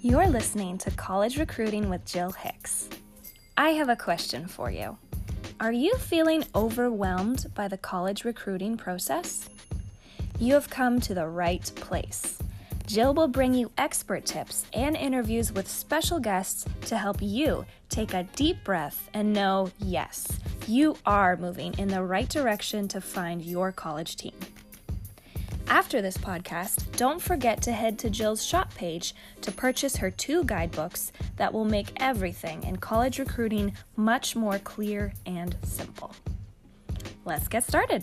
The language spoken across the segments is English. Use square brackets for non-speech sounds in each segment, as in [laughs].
You're listening to College Recruiting with Jill Hicks. I have a question for you. Are you feeling overwhelmed by the college recruiting process? You have come to the right place. Jill will bring you expert tips and interviews with special guests to help you take a deep breath and know yes, you are moving in the right direction to find your college team. After this podcast, don't forget to head to Jill's shop page to purchase her two guidebooks that will make everything in college recruiting much more clear and simple. Let's get started.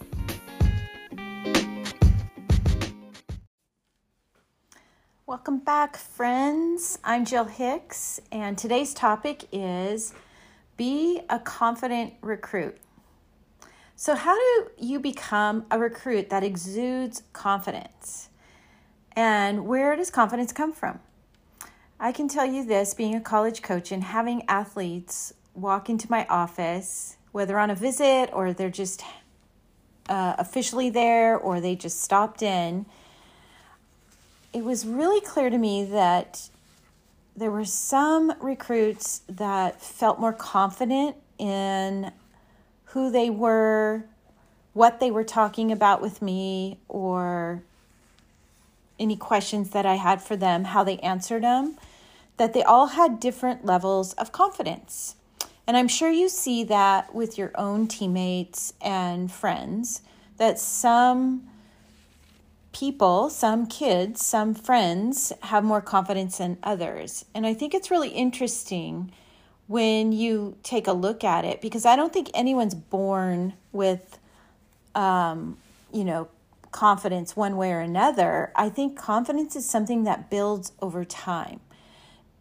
Welcome back, friends. I'm Jill Hicks, and today's topic is Be a Confident Recruit. So, how do you become a recruit that exudes confidence? And where does confidence come from? I can tell you this being a college coach and having athletes walk into my office, whether on a visit or they're just uh, officially there or they just stopped in, it was really clear to me that there were some recruits that felt more confident in who they were, what they were talking about with me, or any questions that I had for them, how they answered them, that they all had different levels of confidence. And I'm sure you see that with your own teammates and friends, that some people, some kids, some friends have more confidence than others. And I think it's really interesting when you take a look at it because I don't think anyone's born with, um, you know, confidence one way or another. I think confidence is something that builds over time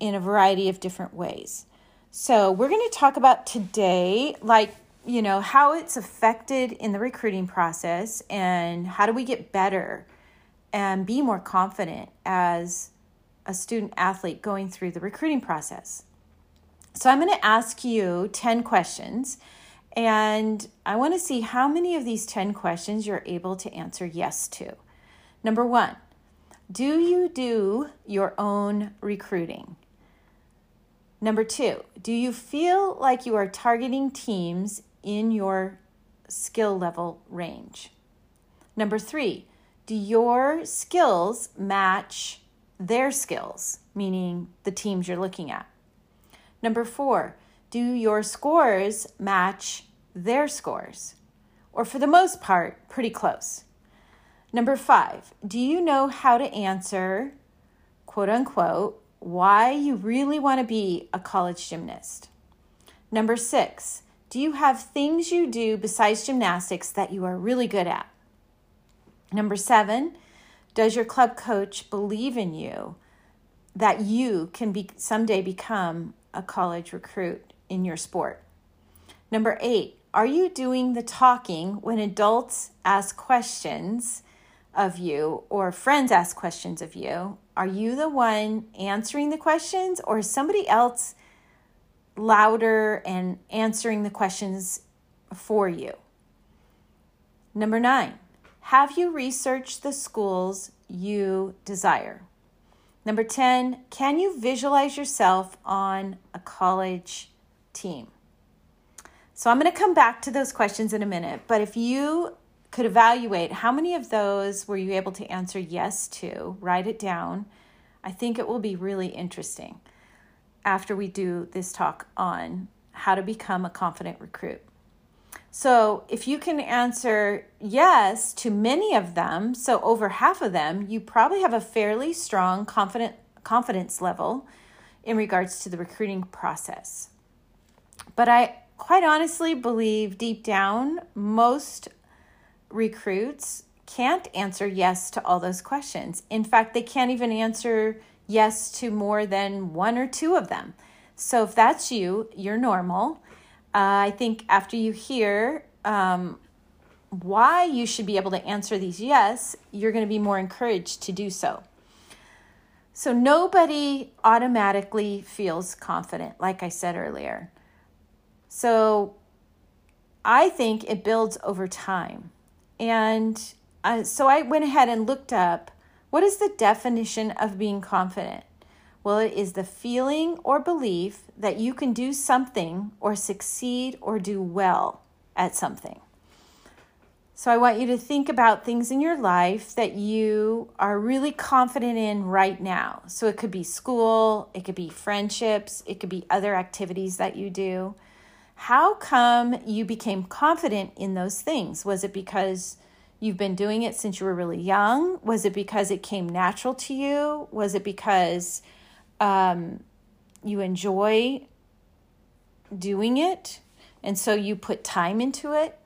in a variety of different ways. So, we're going to talk about today, like, you know, how it's affected in the recruiting process and how do we get better and be more confident as a student athlete going through the recruiting process. So I'm going to ask you 10 questions, and I want to see how many of these 10 questions you're able to answer yes to. Number one, do you do your own recruiting? Number two, do you feel like you are targeting teams in your skill level range? Number three, do your skills match their skills, meaning the teams you're looking at? Number four, do your scores match their scores? Or for the most part, pretty close. Number five, do you know how to answer, quote unquote, why you really want to be a college gymnast? Number six, do you have things you do besides gymnastics that you are really good at? Number seven, does your club coach believe in you that you can be someday become a college recruit in your sport. Number eight, are you doing the talking when adults ask questions of you or friends ask questions of you? Are you the one answering the questions or is somebody else louder and answering the questions for you? Number nine, have you researched the schools you desire? Number 10, can you visualize yourself on a college team? So I'm going to come back to those questions in a minute, but if you could evaluate how many of those were you able to answer yes to, write it down. I think it will be really interesting after we do this talk on how to become a confident recruit. So, if you can answer yes to many of them, so over half of them, you probably have a fairly strong confident confidence level in regards to the recruiting process. But I quite honestly believe deep down most recruits can't answer yes to all those questions. In fact, they can't even answer yes to more than one or two of them. So if that's you, you're normal. I think after you hear um, why you should be able to answer these yes, you're going to be more encouraged to do so. So, nobody automatically feels confident, like I said earlier. So, I think it builds over time. And uh, so I went ahead and looked up what is the definition of being confident? Well, it is the feeling or belief that you can do something or succeed or do well at something. So I want you to think about things in your life that you are really confident in right now. So it could be school, it could be friendships, it could be other activities that you do. How come you became confident in those things? Was it because you've been doing it since you were really young? Was it because it came natural to you? Was it because um, you enjoy doing it and so you put time into it?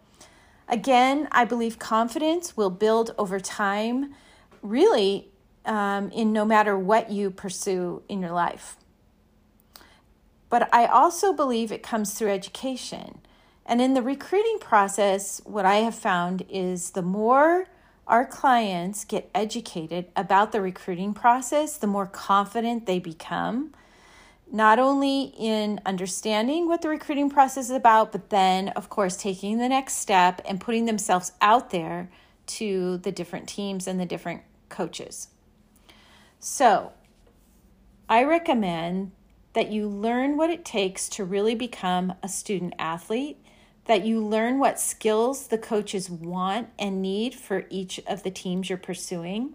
Again, I believe confidence will build over time, really, um, in no matter what you pursue in your life. But I also believe it comes through education. And in the recruiting process, what I have found is the more our clients get educated about the recruiting process, the more confident they become not only in understanding what the recruiting process is about, but then, of course, taking the next step and putting themselves out there to the different teams and the different coaches. So, I recommend that you learn what it takes to really become a student athlete, that you learn what skills the coaches want and need for each of the teams you're pursuing,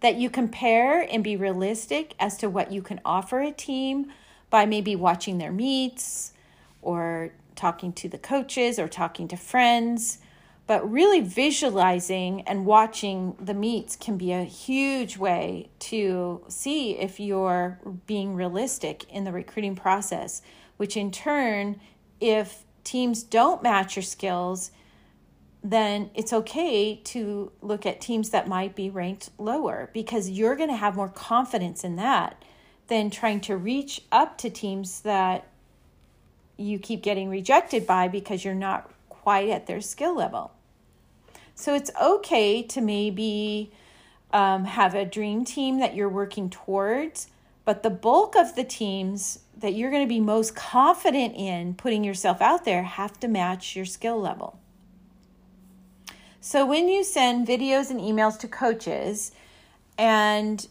that you compare and be realistic as to what you can offer a team by maybe watching their meets or talking to the coaches or talking to friends. But really visualizing and watching the meets can be a huge way to see if you're being realistic in the recruiting process, which in turn, if teams don't match your skills, then it's okay to look at teams that might be ranked lower because you're going to have more confidence in that than trying to reach up to teams that you keep getting rejected by because you're not quite at their skill level. So it's okay to maybe um, have a dream team that you're working towards, but the bulk of the teams that you're going to be most confident in putting yourself out there have to match your skill level. So when you send videos and emails to coaches and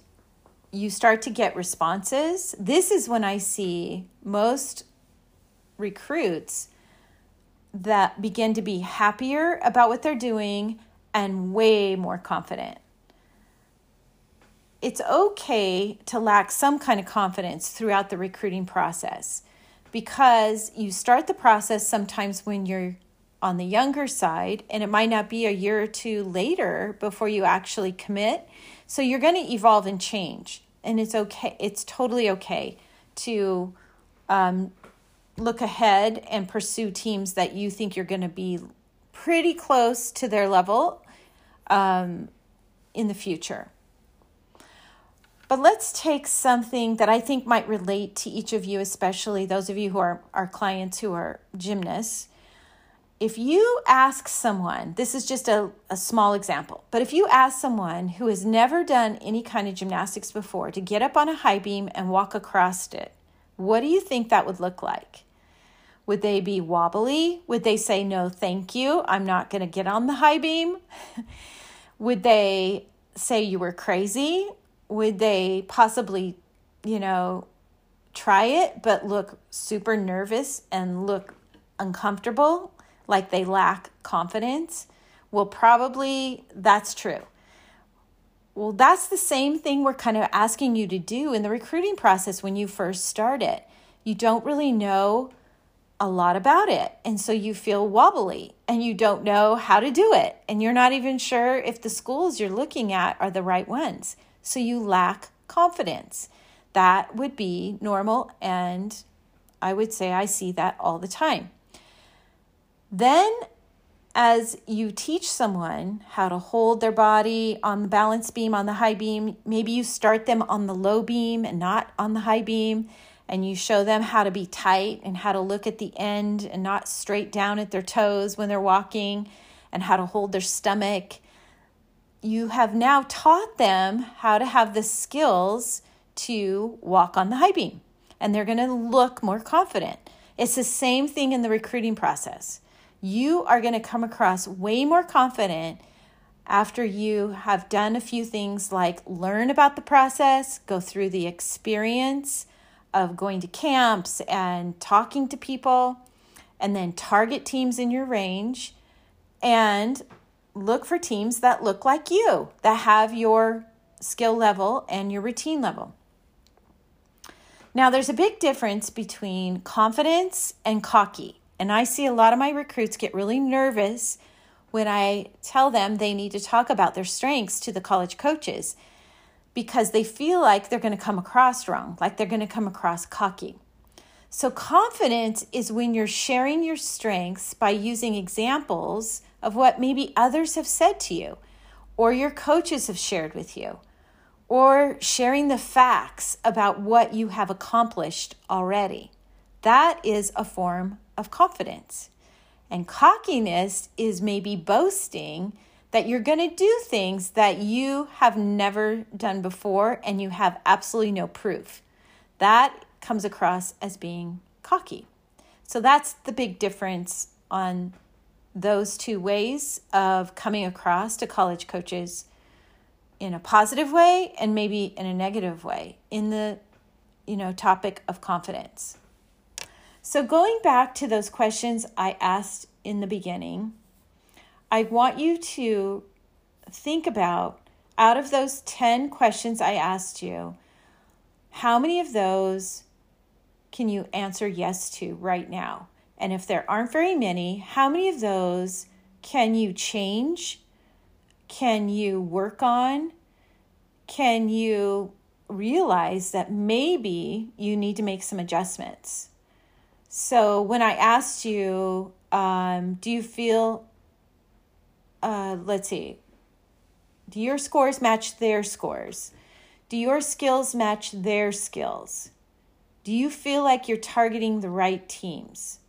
you start to get responses. This is when I see most recruits that begin to be happier about what they're doing and way more confident. It's okay to lack some kind of confidence throughout the recruiting process because you start the process sometimes when you're on the younger side, and it might not be a year or two later before you actually commit. So you're going to evolve and change, and it's okay. It's totally okay to um, look ahead and pursue teams that you think you're going to be pretty close to their level um, in the future. But let's take something that I think might relate to each of you, especially those of you who are our clients who are gymnasts if you ask someone, this is just a, a small example, but if you ask someone who has never done any kind of gymnastics before to get up on a high beam and walk across it, what do you think that would look like? Would they be wobbly? Would they say, no, thank you, I'm not going to get on the high beam? [laughs] would they say you were crazy? Would they possibly, you know, try it but look super nervous and look uncomfortable? like they lack confidence, well, probably that's true. Well, that's the same thing we're kind of asking you to do in the recruiting process when you first start it. You don't really know a lot about it. And so you feel wobbly and you don't know how to do it. And you're not even sure if the schools you're looking at are the right ones. So you lack confidence. That would be normal. And I would say I see that all the time. Then, as you teach someone how to hold their body on the balance beam, on the high beam, maybe you start them on the low beam and not on the high beam, and you show them how to be tight and how to look at the end and not straight down at their toes when they're walking, and how to hold their stomach. You have now taught them how to have the skills to walk on the high beam, and they're going to look more confident. It's the same thing in the recruiting process you are going to come across way more confident after you have done a few things like learn about the process, go through the experience of going to camps and talking to people, and then target teams in your range and look for teams that look like you, that have your skill level and your routine level. Now, there's a big difference between confidence and cocky. And I see a lot of my recruits get really nervous when I tell them they need to talk about their strengths to the college coaches because they feel like they're going to come across wrong, like they're going to come across cocky. So, confidence is when you're sharing your strengths by using examples of what maybe others have said to you or your coaches have shared with you or sharing the facts about what you have accomplished already. That is a form of confidence. And cockiness is maybe boasting that you're going to do things that you have never done before and you have absolutely no proof. That comes across as being cocky. So that's the big difference on those two ways of coming across to college coaches in a positive way and maybe in a negative way in the you know topic of confidence. So, going back to those questions I asked in the beginning, I want you to think about out of those 10 questions I asked you, how many of those can you answer yes to right now? And if there aren't very many, how many of those can you change? Can you work on? Can you realize that maybe you need to make some adjustments? So when I asked you, um, do you feel, uh, let's see, do your scores match their scores? Do your skills match their skills? Do you feel like you're targeting the right teams?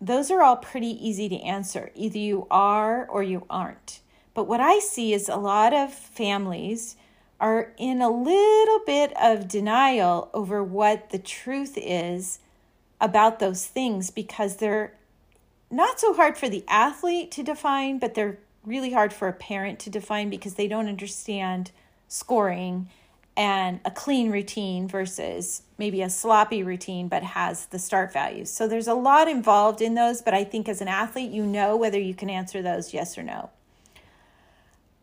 Those are all pretty easy to answer. Either you are or you aren't. But what I see is a lot of families are in a little bit of denial over what the truth is about those things because they're not so hard for the athlete to define, but they're really hard for a parent to define because they don't understand scoring and a clean routine versus maybe a sloppy routine but has the start values. So there's a lot involved in those, but I think as an athlete, you know whether you can answer those yes or no.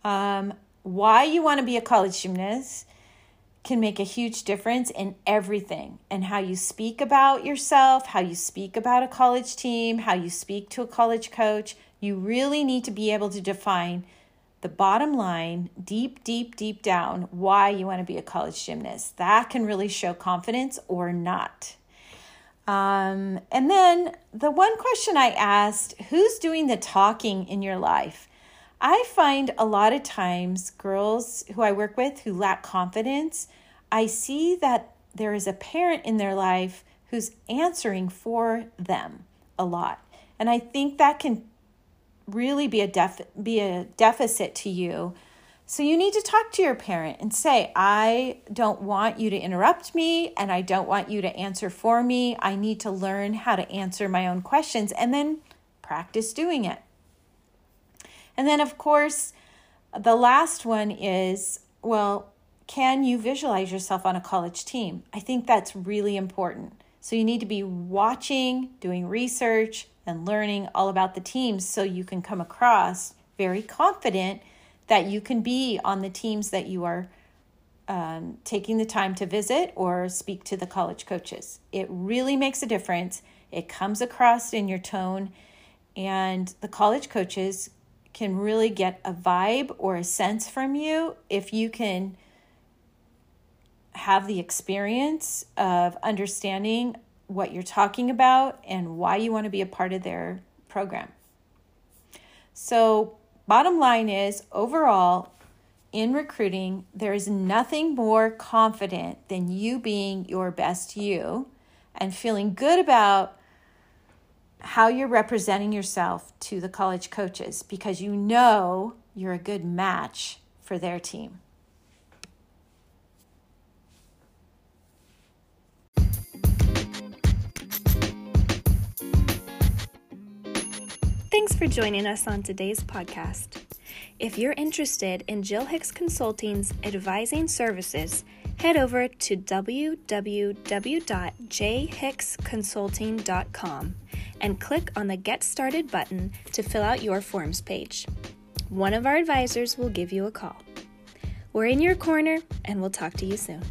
Um, why you want to be a college gymnast can make a huge difference in everything and how you speak about yourself, how you speak about a college team, how you speak to a college coach. You really need to be able to define the bottom line, deep, deep, deep down, why you want to be a college gymnast. That can really show confidence or not. Um, and then the one question I asked who's doing the talking in your life? I find a lot of times girls who I work with who lack confidence, I see that there is a parent in their life who's answering for them a lot. And I think that can really be a def- be a deficit to you. So you need to talk to your parent and say, "I don't want you to interrupt me and I don't want you to answer for me. I need to learn how to answer my own questions and then practice doing it." And then, of course, the last one is well, can you visualize yourself on a college team? I think that's really important. So you need to be watching, doing research, and learning all about the teams so you can come across very confident that you can be on the teams that you are um, taking the time to visit or speak to the college coaches. It really makes a difference. It comes across in your tone, and the college coaches can really get a vibe or a sense from you if you can have the experience of understanding what you're talking about and why you want to be a part of their program. So, bottom line is overall, in recruiting, there is nothing more confident than you being your best you and feeling good about how you're representing yourself to the college coaches because you know you're a good match for their team. Thanks for joining us on today's podcast. If you're interested in Jill Hicks Consulting's advising services, head over to www.jhicksconsulting.com and click on the Get Started button to fill out your forms page. One of our advisors will give you a call. We're in your corner, and we'll talk to you soon.